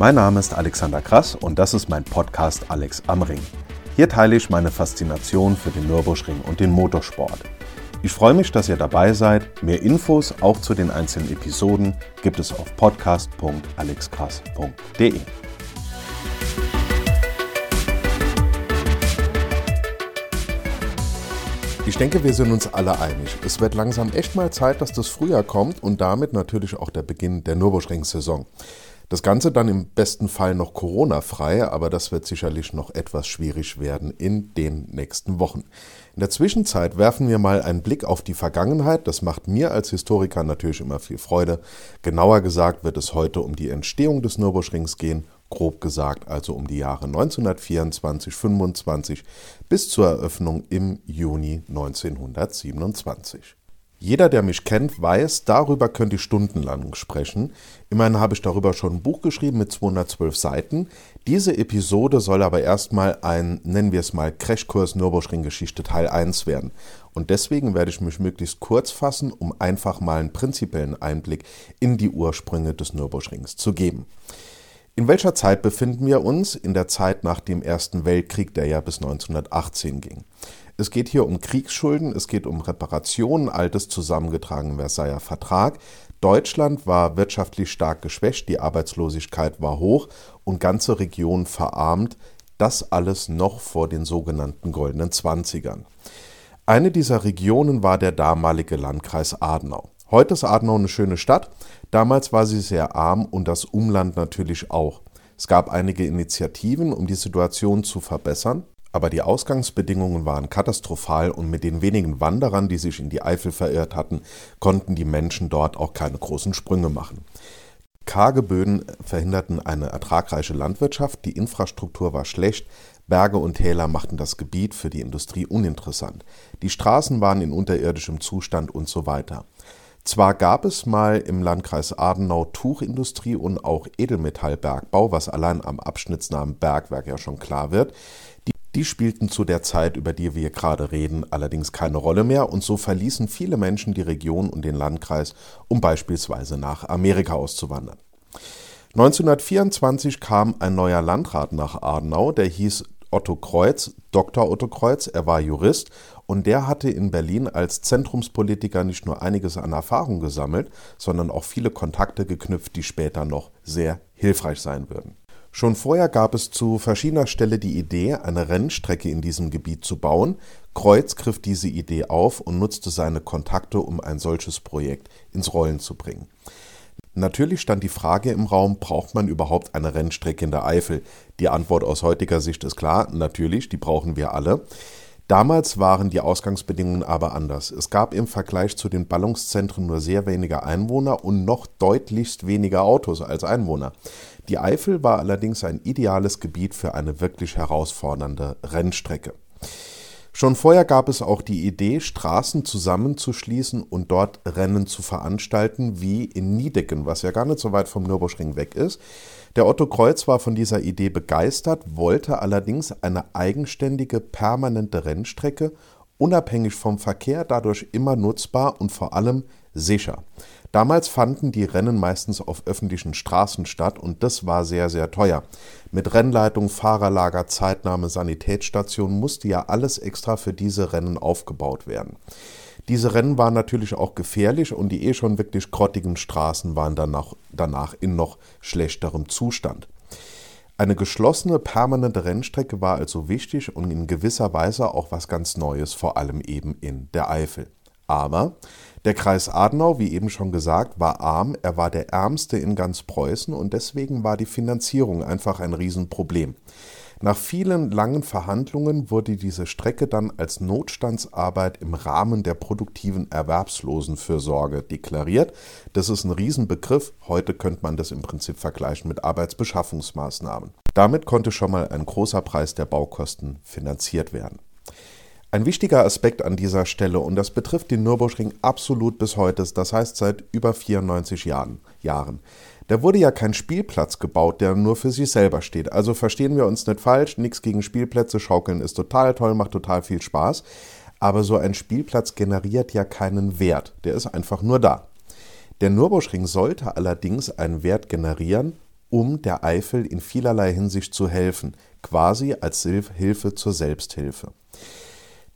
Mein Name ist Alexander Krass und das ist mein Podcast Alex am Ring. Hier teile ich meine Faszination für den Nürburgring und den Motorsport. Ich freue mich, dass ihr dabei seid. Mehr Infos auch zu den einzelnen Episoden gibt es auf podcast.alexkrass.de. Ich denke, wir sind uns alle einig. Es wird langsam echt mal Zeit, dass das Frühjahr kommt und damit natürlich auch der Beginn der Nürburgring-Saison. Das Ganze dann im besten Fall noch Corona-frei, aber das wird sicherlich noch etwas schwierig werden in den nächsten Wochen. In der Zwischenzeit werfen wir mal einen Blick auf die Vergangenheit. Das macht mir als Historiker natürlich immer viel Freude. Genauer gesagt wird es heute um die Entstehung des Nürburgrings gehen, grob gesagt also um die Jahre 1924, 25 bis zur Eröffnung im Juni 1927. Jeder, der mich kennt, weiß, darüber könnte ich stundenlang sprechen. Immerhin habe ich darüber schon ein Buch geschrieben mit 212 Seiten. Diese Episode soll aber erstmal ein, nennen wir es mal, Crashkurs Nürburgring-Geschichte Teil 1 werden. Und deswegen werde ich mich möglichst kurz fassen, um einfach mal einen prinzipiellen Einblick in die Ursprünge des Nürburgrings zu geben. In welcher Zeit befinden wir uns? In der Zeit nach dem Ersten Weltkrieg, der ja bis 1918 ging. Es geht hier um Kriegsschulden, es geht um Reparationen, altes zusammengetragen Versailler Vertrag. Deutschland war wirtschaftlich stark geschwächt, die Arbeitslosigkeit war hoch und ganze Regionen verarmt. Das alles noch vor den sogenannten goldenen Zwanzigern. Eine dieser Regionen war der damalige Landkreis Adenau. Heute ist Adenau eine schöne Stadt. Damals war sie sehr arm und das Umland natürlich auch. Es gab einige Initiativen, um die Situation zu verbessern. Aber die Ausgangsbedingungen waren katastrophal und mit den wenigen Wanderern, die sich in die Eifel verirrt hatten, konnten die Menschen dort auch keine großen Sprünge machen. Karge Böden verhinderten eine ertragreiche Landwirtschaft, die Infrastruktur war schlecht, Berge und Täler machten das Gebiet für die Industrie uninteressant, die Straßen waren in unterirdischem Zustand und so weiter. Zwar gab es mal im Landkreis Adenau Tuchindustrie und auch Edelmetallbergbau, was allein am Abschnittsnamen Bergwerk ja schon klar wird, die spielten zu der Zeit, über die wir gerade reden, allerdings keine Rolle mehr und so verließen viele Menschen die Region und den Landkreis, um beispielsweise nach Amerika auszuwandern. 1924 kam ein neuer Landrat nach Adenau, der hieß Otto Kreuz, Dr. Otto Kreuz, er war Jurist und der hatte in Berlin als Zentrumspolitiker nicht nur einiges an Erfahrung gesammelt, sondern auch viele Kontakte geknüpft, die später noch sehr hilfreich sein würden. Schon vorher gab es zu verschiedener Stelle die Idee, eine Rennstrecke in diesem Gebiet zu bauen. Kreuz griff diese Idee auf und nutzte seine Kontakte, um ein solches Projekt ins Rollen zu bringen. Natürlich stand die Frage im Raum, braucht man überhaupt eine Rennstrecke in der Eifel? Die Antwort aus heutiger Sicht ist klar, natürlich, die brauchen wir alle. Damals waren die Ausgangsbedingungen aber anders. Es gab im Vergleich zu den Ballungszentren nur sehr wenige Einwohner und noch deutlichst weniger Autos als Einwohner. Die Eifel war allerdings ein ideales Gebiet für eine wirklich herausfordernde Rennstrecke. Schon vorher gab es auch die Idee, Straßen zusammenzuschließen und dort Rennen zu veranstalten, wie in Niedecken, was ja gar nicht so weit vom Nürburgring weg ist. Der Otto Kreuz war von dieser Idee begeistert, wollte allerdings eine eigenständige, permanente Rennstrecke, unabhängig vom Verkehr, dadurch immer nutzbar und vor allem sicher. Damals fanden die Rennen meistens auf öffentlichen Straßen statt und das war sehr, sehr teuer. Mit Rennleitung, Fahrerlager, Zeitnahme, Sanitätsstation musste ja alles extra für diese Rennen aufgebaut werden. Diese Rennen waren natürlich auch gefährlich und die eh schon wirklich grottigen Straßen waren danach, danach in noch schlechterem Zustand. Eine geschlossene, permanente Rennstrecke war also wichtig und in gewisser Weise auch was ganz Neues, vor allem eben in der Eifel. Aber der Kreis Adenau, wie eben schon gesagt, war arm, er war der ärmste in ganz Preußen und deswegen war die Finanzierung einfach ein Riesenproblem. Nach vielen langen Verhandlungen wurde diese Strecke dann als Notstandsarbeit im Rahmen der produktiven Erwerbslosenfürsorge deklariert. Das ist ein Riesenbegriff. Heute könnte man das im Prinzip vergleichen mit Arbeitsbeschaffungsmaßnahmen. Damit konnte schon mal ein großer Preis der Baukosten finanziert werden. Ein wichtiger Aspekt an dieser Stelle, und das betrifft den Nürburgring absolut bis heute, das heißt seit über 94 Jahren, Jahren. Da wurde ja kein Spielplatz gebaut, der nur für sich selber steht. Also verstehen wir uns nicht falsch, nichts gegen Spielplätze, Schaukeln ist total toll, macht total viel Spaß. Aber so ein Spielplatz generiert ja keinen Wert, der ist einfach nur da. Der Nürburgring sollte allerdings einen Wert generieren um der Eifel in vielerlei Hinsicht zu helfen, quasi als Hilfe zur Selbsthilfe.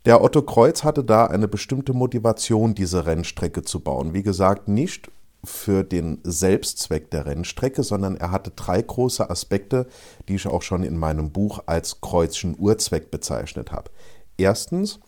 Der Otto Kreuz hatte da eine bestimmte Motivation, diese Rennstrecke zu bauen. Wie gesagt, nicht für den Selbstzweck der Rennstrecke, sondern er hatte drei große Aspekte, die ich auch schon in meinem Buch als Kreuzchen Urzweck bezeichnet habe. Erstens,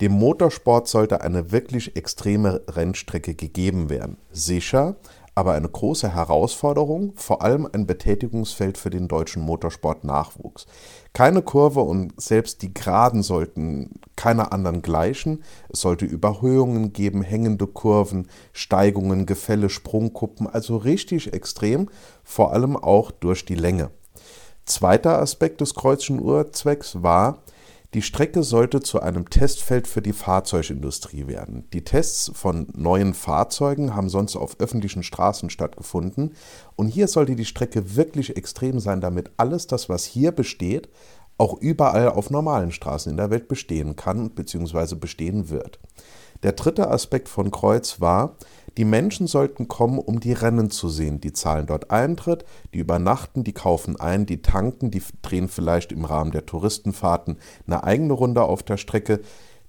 dem Motorsport sollte eine wirklich extreme Rennstrecke gegeben werden. Sicher, aber eine große Herausforderung, vor allem ein Betätigungsfeld für den deutschen Motorsport-Nachwuchs. Keine Kurve und selbst die Geraden sollten keiner anderen gleichen. Es sollte Überhöhungen geben, hängende Kurven, Steigungen, Gefälle, Sprungkuppen, also richtig extrem, vor allem auch durch die Länge. Zweiter Aspekt des Kreuzchen Uhrzwecks war, die Strecke sollte zu einem Testfeld für die Fahrzeugindustrie werden. Die Tests von neuen Fahrzeugen haben sonst auf öffentlichen Straßen stattgefunden und hier sollte die Strecke wirklich extrem sein, damit alles das, was hier besteht, auch überall auf normalen Straßen in der Welt bestehen kann bzw. bestehen wird. Der dritte Aspekt von Kreuz war, die Menschen sollten kommen, um die Rennen zu sehen. Die zahlen dort Eintritt, die übernachten, die kaufen ein, die tanken, die drehen vielleicht im Rahmen der Touristenfahrten eine eigene Runde auf der Strecke,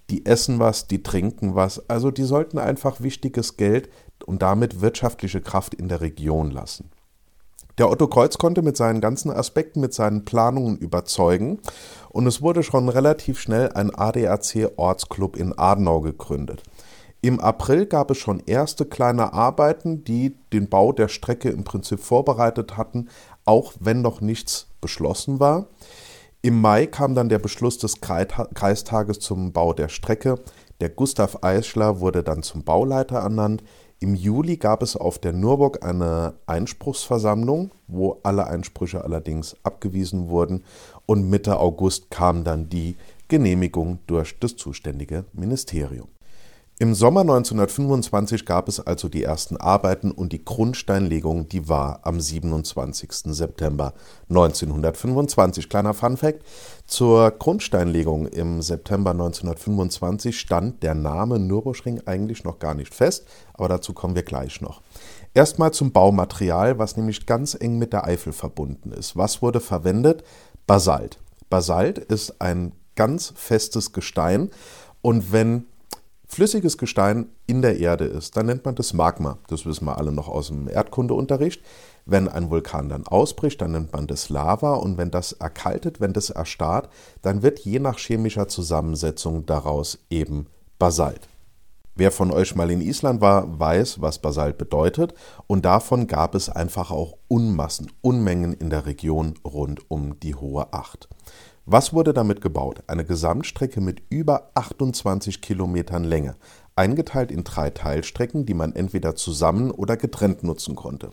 die essen was, die trinken was. Also die sollten einfach wichtiges Geld und damit wirtschaftliche Kraft in der Region lassen. Der Otto Kreuz konnte mit seinen ganzen Aspekten, mit seinen Planungen überzeugen und es wurde schon relativ schnell ein ADAC-Ortsclub in Adenau gegründet. Im April gab es schon erste kleine Arbeiten, die den Bau der Strecke im Prinzip vorbereitet hatten, auch wenn noch nichts beschlossen war. Im Mai kam dann der Beschluss des Kreistages zum Bau der Strecke. Der Gustav Eichler wurde dann zum Bauleiter ernannt. Im Juli gab es auf der Nürburg eine Einspruchsversammlung, wo alle Einsprüche allerdings abgewiesen wurden. Und Mitte August kam dann die Genehmigung durch das zuständige Ministerium. Im Sommer 1925 gab es also die ersten Arbeiten und die Grundsteinlegung, die war am 27. September 1925. Kleiner Funfact: Zur Grundsteinlegung im September 1925 stand der Name Nürburgring eigentlich noch gar nicht fest, aber dazu kommen wir gleich noch. Erstmal zum Baumaterial, was nämlich ganz eng mit der Eifel verbunden ist. Was wurde verwendet? Basalt. Basalt ist ein ganz festes Gestein und wenn flüssiges Gestein in der Erde ist, dann nennt man das Magma. Das wissen wir alle noch aus dem Erdkundeunterricht. Wenn ein Vulkan dann ausbricht, dann nennt man das Lava und wenn das erkaltet, wenn das erstarrt, dann wird je nach chemischer Zusammensetzung daraus eben Basalt. Wer von euch mal in Island war, weiß, was Basalt bedeutet und davon gab es einfach auch Unmassen, Unmengen in der Region rund um die Hohe Acht. Was wurde damit gebaut? Eine Gesamtstrecke mit über 28 Kilometern Länge, eingeteilt in drei Teilstrecken, die man entweder zusammen oder getrennt nutzen konnte.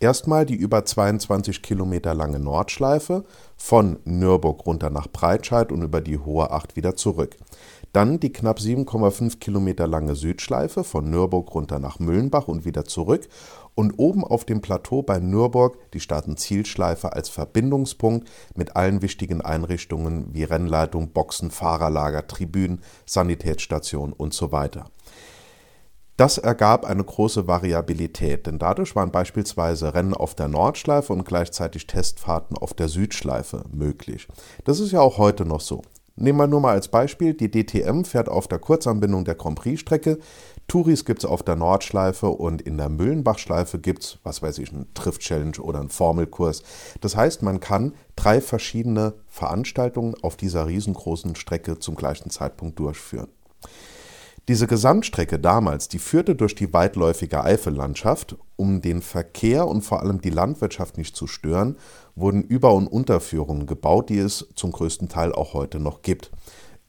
Erstmal die über 22 Kilometer lange Nordschleife von Nürburg runter nach Breitscheid und über die Hohe Acht wieder zurück. Dann die knapp 7,5 Kilometer lange Südschleife von Nürburg runter nach Müllenbach und wieder zurück und oben auf dem Plateau bei Nürburg die Staatenzielschleife als Verbindungspunkt mit allen wichtigen Einrichtungen wie Rennleitung, Boxen, Fahrerlager, Tribünen, Sanitätsstation und so weiter. Das ergab eine große Variabilität, denn dadurch waren beispielsweise Rennen auf der Nordschleife und gleichzeitig Testfahrten auf der Südschleife möglich. Das ist ja auch heute noch so. Nehmen wir nur mal als Beispiel, die DTM fährt auf der Kurzanbindung der Grand Prix-Strecke. Touris gibt es auf der Nordschleife und in der Müllenbachschleife gibt es, was weiß ich, einen Trift-Challenge oder einen Formelkurs. Das heißt, man kann drei verschiedene Veranstaltungen auf dieser riesengroßen Strecke zum gleichen Zeitpunkt durchführen. Diese Gesamtstrecke damals, die führte durch die weitläufige Eifellandschaft. Um den Verkehr und vor allem die Landwirtschaft nicht zu stören, wurden Über- und Unterführungen gebaut, die es zum größten Teil auch heute noch gibt.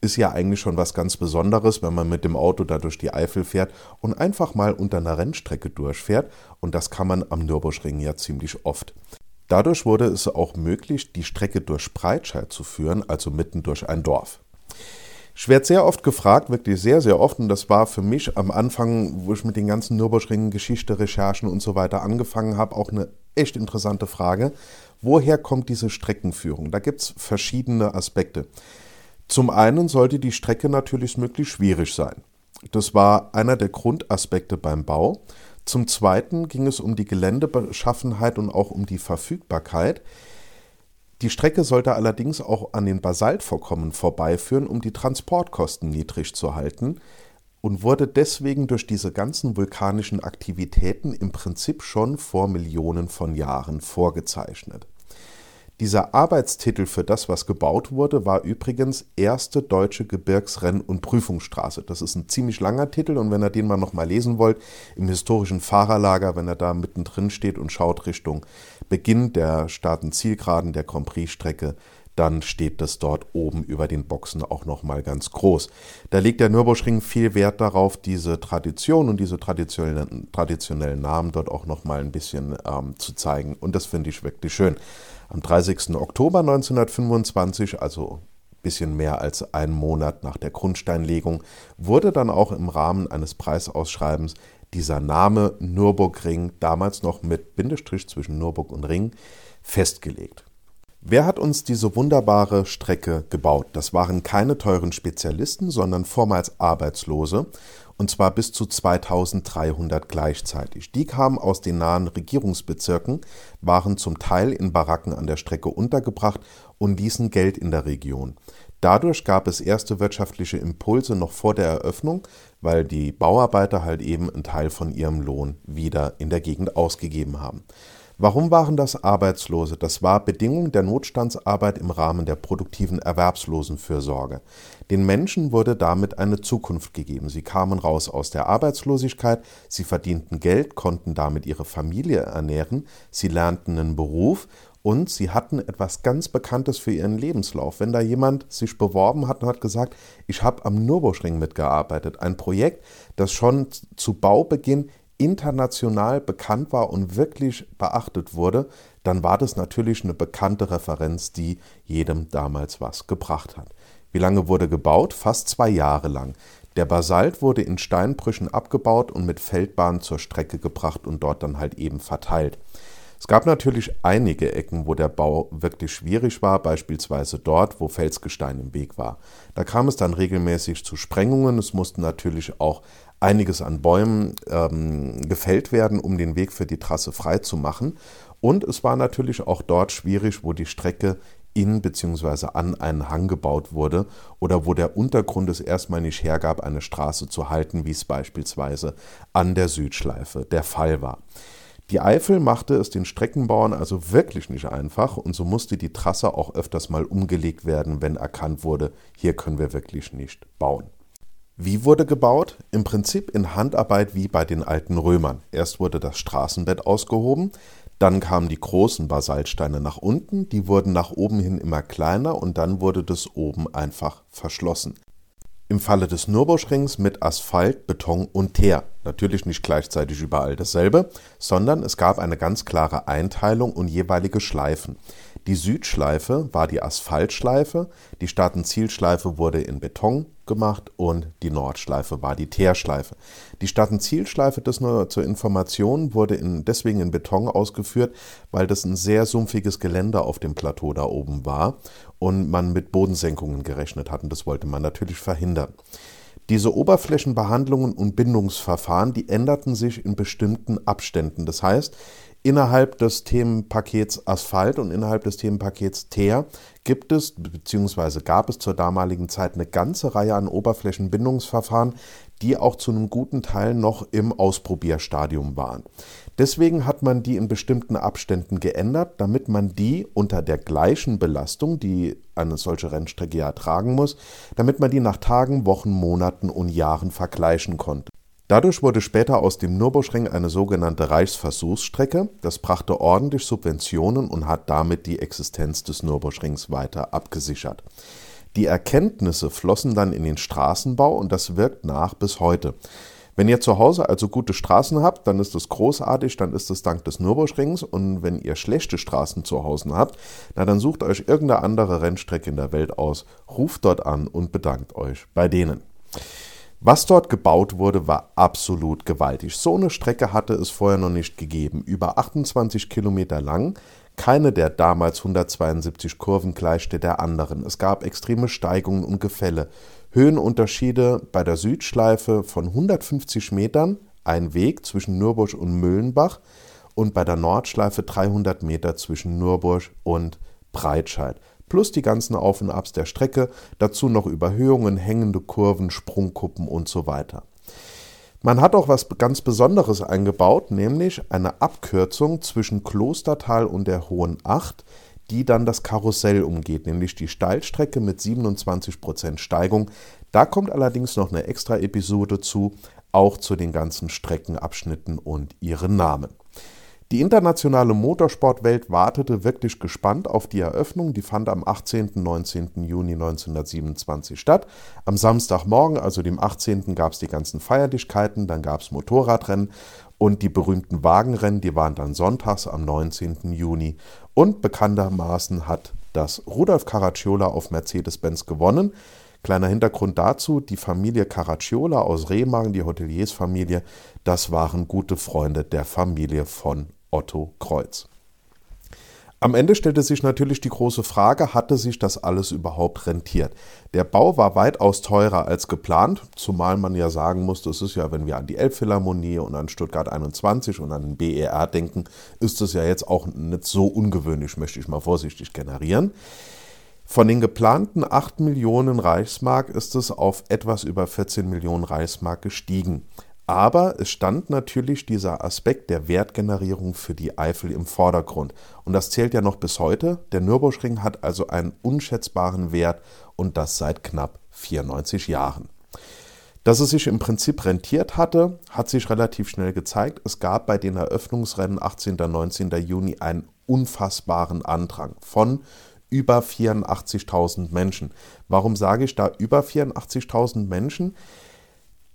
Ist ja eigentlich schon was ganz Besonderes, wenn man mit dem Auto da durch die Eifel fährt und einfach mal unter einer Rennstrecke durchfährt. Und das kann man am Nürburgring ja ziemlich oft. Dadurch wurde es auch möglich, die Strecke durch Breitscheid zu führen, also mitten durch ein Dorf. Ich werde sehr oft gefragt, wirklich sehr, sehr oft, und das war für mich am Anfang, wo ich mit den ganzen Nürburgringen, Geschichte, Recherchen und so weiter angefangen habe, auch eine echt interessante Frage. Woher kommt diese Streckenführung? Da gibt es verschiedene Aspekte. Zum einen sollte die Strecke natürlich möglichst schwierig sein. Das war einer der Grundaspekte beim Bau. Zum Zweiten ging es um die Geländebeschaffenheit und auch um die Verfügbarkeit. Die Strecke sollte allerdings auch an den Basaltvorkommen vorbeiführen, um die Transportkosten niedrig zu halten und wurde deswegen durch diese ganzen vulkanischen Aktivitäten im Prinzip schon vor Millionen von Jahren vorgezeichnet. Dieser Arbeitstitel für das, was gebaut wurde, war übrigens erste deutsche Gebirgsrenn- und Prüfungsstraße. Das ist ein ziemlich langer Titel und wenn ihr den mal nochmal lesen wollt, im historischen Fahrerlager, wenn er da mittendrin steht und schaut Richtung Beginn der Staaten-Zielgeraden der Grand Prix-Strecke, dann steht das dort oben über den Boxen auch nochmal ganz groß. Da legt der Nürburgring viel Wert darauf, diese Tradition und diese traditionellen, traditionellen Namen dort auch nochmal ein bisschen ähm, zu zeigen. Und das finde ich wirklich schön. Am 30. Oktober 1925, also ein bisschen mehr als einen Monat nach der Grundsteinlegung, wurde dann auch im Rahmen eines Preisausschreibens dieser Name Nürburgring, damals noch mit Bindestrich zwischen Nürburg und Ring, festgelegt. Wer hat uns diese wunderbare Strecke gebaut? Das waren keine teuren Spezialisten, sondern vormals Arbeitslose, und zwar bis zu 2300 gleichzeitig. Die kamen aus den nahen Regierungsbezirken, waren zum Teil in Baracken an der Strecke untergebracht und ließen Geld in der Region. Dadurch gab es erste wirtschaftliche Impulse noch vor der Eröffnung, weil die Bauarbeiter halt eben einen Teil von ihrem Lohn wieder in der Gegend ausgegeben haben. Warum waren das Arbeitslose? Das war Bedingung der Notstandsarbeit im Rahmen der produktiven Erwerbslosenfürsorge. Den Menschen wurde damit eine Zukunft gegeben. Sie kamen raus aus der Arbeitslosigkeit, sie verdienten Geld, konnten damit ihre Familie ernähren, sie lernten einen Beruf und sie hatten etwas ganz Bekanntes für ihren Lebenslauf. Wenn da jemand sich beworben hat und hat gesagt, ich habe am Nürburgring mitgearbeitet, ein Projekt, das schon zu Baubeginn international bekannt war und wirklich beachtet wurde, dann war das natürlich eine bekannte Referenz, die jedem damals was gebracht hat. Wie lange wurde gebaut? Fast zwei Jahre lang. Der Basalt wurde in Steinbrüchen abgebaut und mit Feldbahnen zur Strecke gebracht und dort dann halt eben verteilt. Es gab natürlich einige Ecken, wo der Bau wirklich schwierig war, beispielsweise dort, wo Felsgestein im Weg war. Da kam es dann regelmäßig zu Sprengungen. Es mussten natürlich auch einiges an Bäumen ähm, gefällt werden, um den Weg für die Trasse frei zu machen. Und es war natürlich auch dort schwierig, wo die Strecke in bzw. an einen Hang gebaut wurde oder wo der Untergrund es erstmal nicht hergab, eine Straße zu halten, wie es beispielsweise an der Südschleife der Fall war. Die Eifel machte es den Streckenbauern also wirklich nicht einfach und so musste die Trasse auch öfters mal umgelegt werden, wenn erkannt wurde, hier können wir wirklich nicht bauen. Wie wurde gebaut? Im Prinzip in Handarbeit wie bei den alten Römern. Erst wurde das Straßenbett ausgehoben, dann kamen die großen Basaltsteine nach unten, die wurden nach oben hin immer kleiner und dann wurde das oben einfach verschlossen. Im Falle des Nürburgrings mit Asphalt, Beton und Teer. Natürlich nicht gleichzeitig überall dasselbe, sondern es gab eine ganz klare Einteilung und jeweilige Schleifen. Die Südschleife war die Asphaltschleife, die Staatenzielschleife wurde in Beton gemacht und die Nordschleife war die Teerschleife. Die Staatenzielschleife, das nur zur Information, wurde in, deswegen in Beton ausgeführt, weil das ein sehr sumpfiges Gelände auf dem Plateau da oben war und man mit Bodensenkungen gerechnet hat und das wollte man natürlich verhindern. Diese Oberflächenbehandlungen und Bindungsverfahren, die änderten sich in bestimmten Abständen. Das heißt, Innerhalb des Themenpakets Asphalt und innerhalb des Themenpakets Teer gibt es bzw. gab es zur damaligen Zeit eine ganze Reihe an Oberflächenbindungsverfahren, die auch zu einem guten Teil noch im Ausprobierstadium waren. Deswegen hat man die in bestimmten Abständen geändert, damit man die unter der gleichen Belastung, die eine solche Rennstrecke ja tragen muss, damit man die nach Tagen, Wochen, Monaten und Jahren vergleichen konnte. Dadurch wurde später aus dem Nürburgring eine sogenannte Reichsversuchsstrecke. Das brachte ordentlich Subventionen und hat damit die Existenz des Nürburgrings weiter abgesichert. Die Erkenntnisse flossen dann in den Straßenbau und das wirkt nach bis heute. Wenn ihr zu Hause also gute Straßen habt, dann ist das großartig, dann ist es dank des Nürburgrings. Und wenn ihr schlechte Straßen zu Hause habt, na dann sucht euch irgendeine andere Rennstrecke in der Welt aus, ruft dort an und bedankt euch bei denen. Was dort gebaut wurde, war absolut gewaltig. So eine Strecke hatte es vorher noch nicht gegeben. Über 28 Kilometer lang. Keine der damals 172 Kurven gleichte der anderen. Es gab extreme Steigungen und Gefälle. Höhenunterschiede bei der Südschleife von 150 Metern ein Weg zwischen Nürburg und Müllenbach und bei der Nordschleife 300 Meter zwischen Nürburg und Breitscheid. Plus die ganzen Auf- und Abs der Strecke, dazu noch Überhöhungen, hängende Kurven, Sprungkuppen und so weiter. Man hat auch was ganz Besonderes eingebaut, nämlich eine Abkürzung zwischen Klostertal und der Hohen Acht, die dann das Karussell umgeht, nämlich die Steilstrecke mit 27% Steigung. Da kommt allerdings noch eine extra Episode zu, auch zu den ganzen Streckenabschnitten und ihren Namen. Die internationale Motorsportwelt wartete wirklich gespannt auf die Eröffnung. Die fand am 18. und 19. Juni 1927 statt. Am Samstagmorgen, also dem 18. gab es die ganzen Feierlichkeiten, dann gab es Motorradrennen und die berühmten Wagenrennen, die waren dann sonntags am 19. Juni. Und bekanntermaßen hat das Rudolf Caracciola auf Mercedes-Benz gewonnen. Kleiner Hintergrund dazu, die Familie Caracciola aus Remagen, die Hoteliersfamilie, das waren gute Freunde der Familie von Otto Kreuz. Am Ende stellte sich natürlich die große Frage, hatte sich das alles überhaupt rentiert? Der Bau war weitaus teurer als geplant, zumal man ja sagen musste, es ist ja, wenn wir an die Elbphilharmonie und an Stuttgart 21 und an den BER denken, ist es ja jetzt auch nicht so ungewöhnlich, möchte ich mal vorsichtig generieren. Von den geplanten 8 Millionen Reichsmark ist es auf etwas über 14 Millionen Reichsmark gestiegen. Aber es stand natürlich dieser Aspekt der Wertgenerierung für die Eifel im Vordergrund. Und das zählt ja noch bis heute. Der Nürburgring hat also einen unschätzbaren Wert und das seit knapp 94 Jahren. Dass es sich im Prinzip rentiert hatte, hat sich relativ schnell gezeigt. Es gab bei den Eröffnungsrennen 18. und 19. Juni einen unfassbaren Andrang von über 84.000 Menschen. Warum sage ich da über 84.000 Menschen?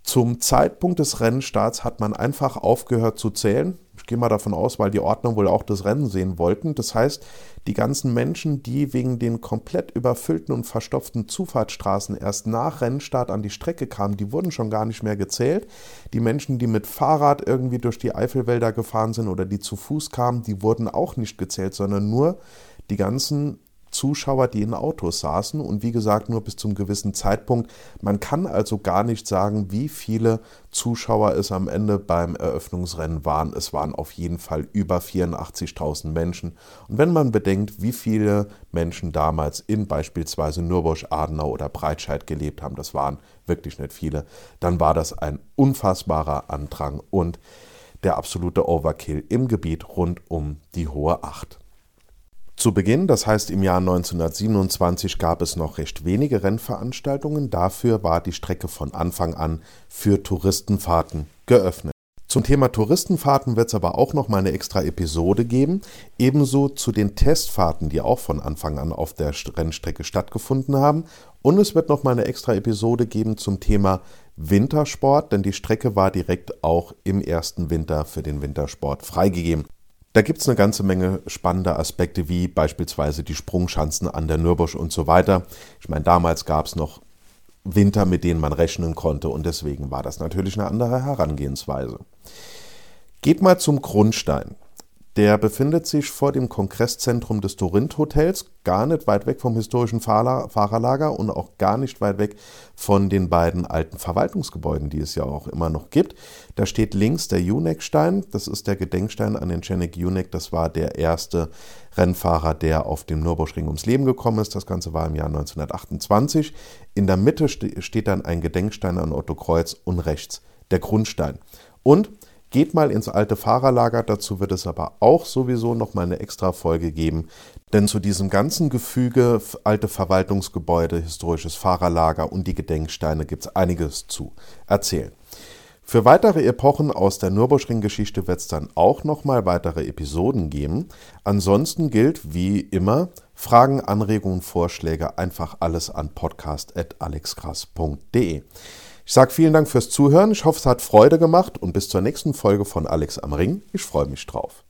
Zum Zeitpunkt des Rennstarts hat man einfach aufgehört zu zählen. Ich gehe mal davon aus, weil die Ordner wohl auch das Rennen sehen wollten. Das heißt, die ganzen Menschen, die wegen den komplett überfüllten und verstopften Zufahrtsstraßen erst nach Rennstart an die Strecke kamen, die wurden schon gar nicht mehr gezählt. Die Menschen, die mit Fahrrad irgendwie durch die Eifelwälder gefahren sind oder die zu Fuß kamen, die wurden auch nicht gezählt, sondern nur die ganzen Zuschauer, die in Autos saßen und wie gesagt nur bis zum gewissen Zeitpunkt. Man kann also gar nicht sagen, wie viele Zuschauer es am Ende beim Eröffnungsrennen waren. Es waren auf jeden Fall über 84.000 Menschen. Und wenn man bedenkt, wie viele Menschen damals in beispielsweise Nürburg, Adenau oder Breitscheid gelebt haben, das waren wirklich nicht viele, dann war das ein unfassbarer Andrang und der absolute Overkill im Gebiet rund um die Hohe Acht. Zu Beginn, das heißt im Jahr 1927, gab es noch recht wenige Rennveranstaltungen. Dafür war die Strecke von Anfang an für Touristenfahrten geöffnet. Zum Thema Touristenfahrten wird es aber auch noch mal eine extra Episode geben. Ebenso zu den Testfahrten, die auch von Anfang an auf der Rennstrecke stattgefunden haben. Und es wird noch mal eine extra Episode geben zum Thema Wintersport, denn die Strecke war direkt auch im ersten Winter für den Wintersport freigegeben. Da gibt es eine ganze Menge spannender Aspekte, wie beispielsweise die Sprungschanzen an der Nürburg und so weiter. Ich meine, damals gab es noch Winter, mit denen man rechnen konnte und deswegen war das natürlich eine andere Herangehensweise. Geht mal zum Grundstein. Der befindet sich vor dem Kongresszentrum des Dorint Hotels, gar nicht weit weg vom historischen Fahrerlager und auch gar nicht weit weg von den beiden alten Verwaltungsgebäuden, die es ja auch immer noch gibt. Da steht links der Junek-Stein, das ist der Gedenkstein an den Janek Junek, das war der erste Rennfahrer, der auf dem Nürburgring ums Leben gekommen ist. Das Ganze war im Jahr 1928. In der Mitte steht dann ein Gedenkstein an Otto Kreuz und rechts der Grundstein. Und Geht mal ins alte Fahrerlager, dazu wird es aber auch sowieso noch mal eine extra Folge geben, denn zu diesem ganzen Gefüge alte Verwaltungsgebäude, historisches Fahrerlager und die Gedenksteine gibt es einiges zu erzählen. Für weitere Epochen aus der Nürburgring-Geschichte wird es dann auch noch mal weitere Episoden geben. Ansonsten gilt wie immer Fragen, Anregungen, Vorschläge einfach alles an podcast@alexkrass.de. Ich sage vielen Dank fürs Zuhören. Ich hoffe, es hat Freude gemacht und bis zur nächsten Folge von Alex am Ring. Ich freue mich drauf.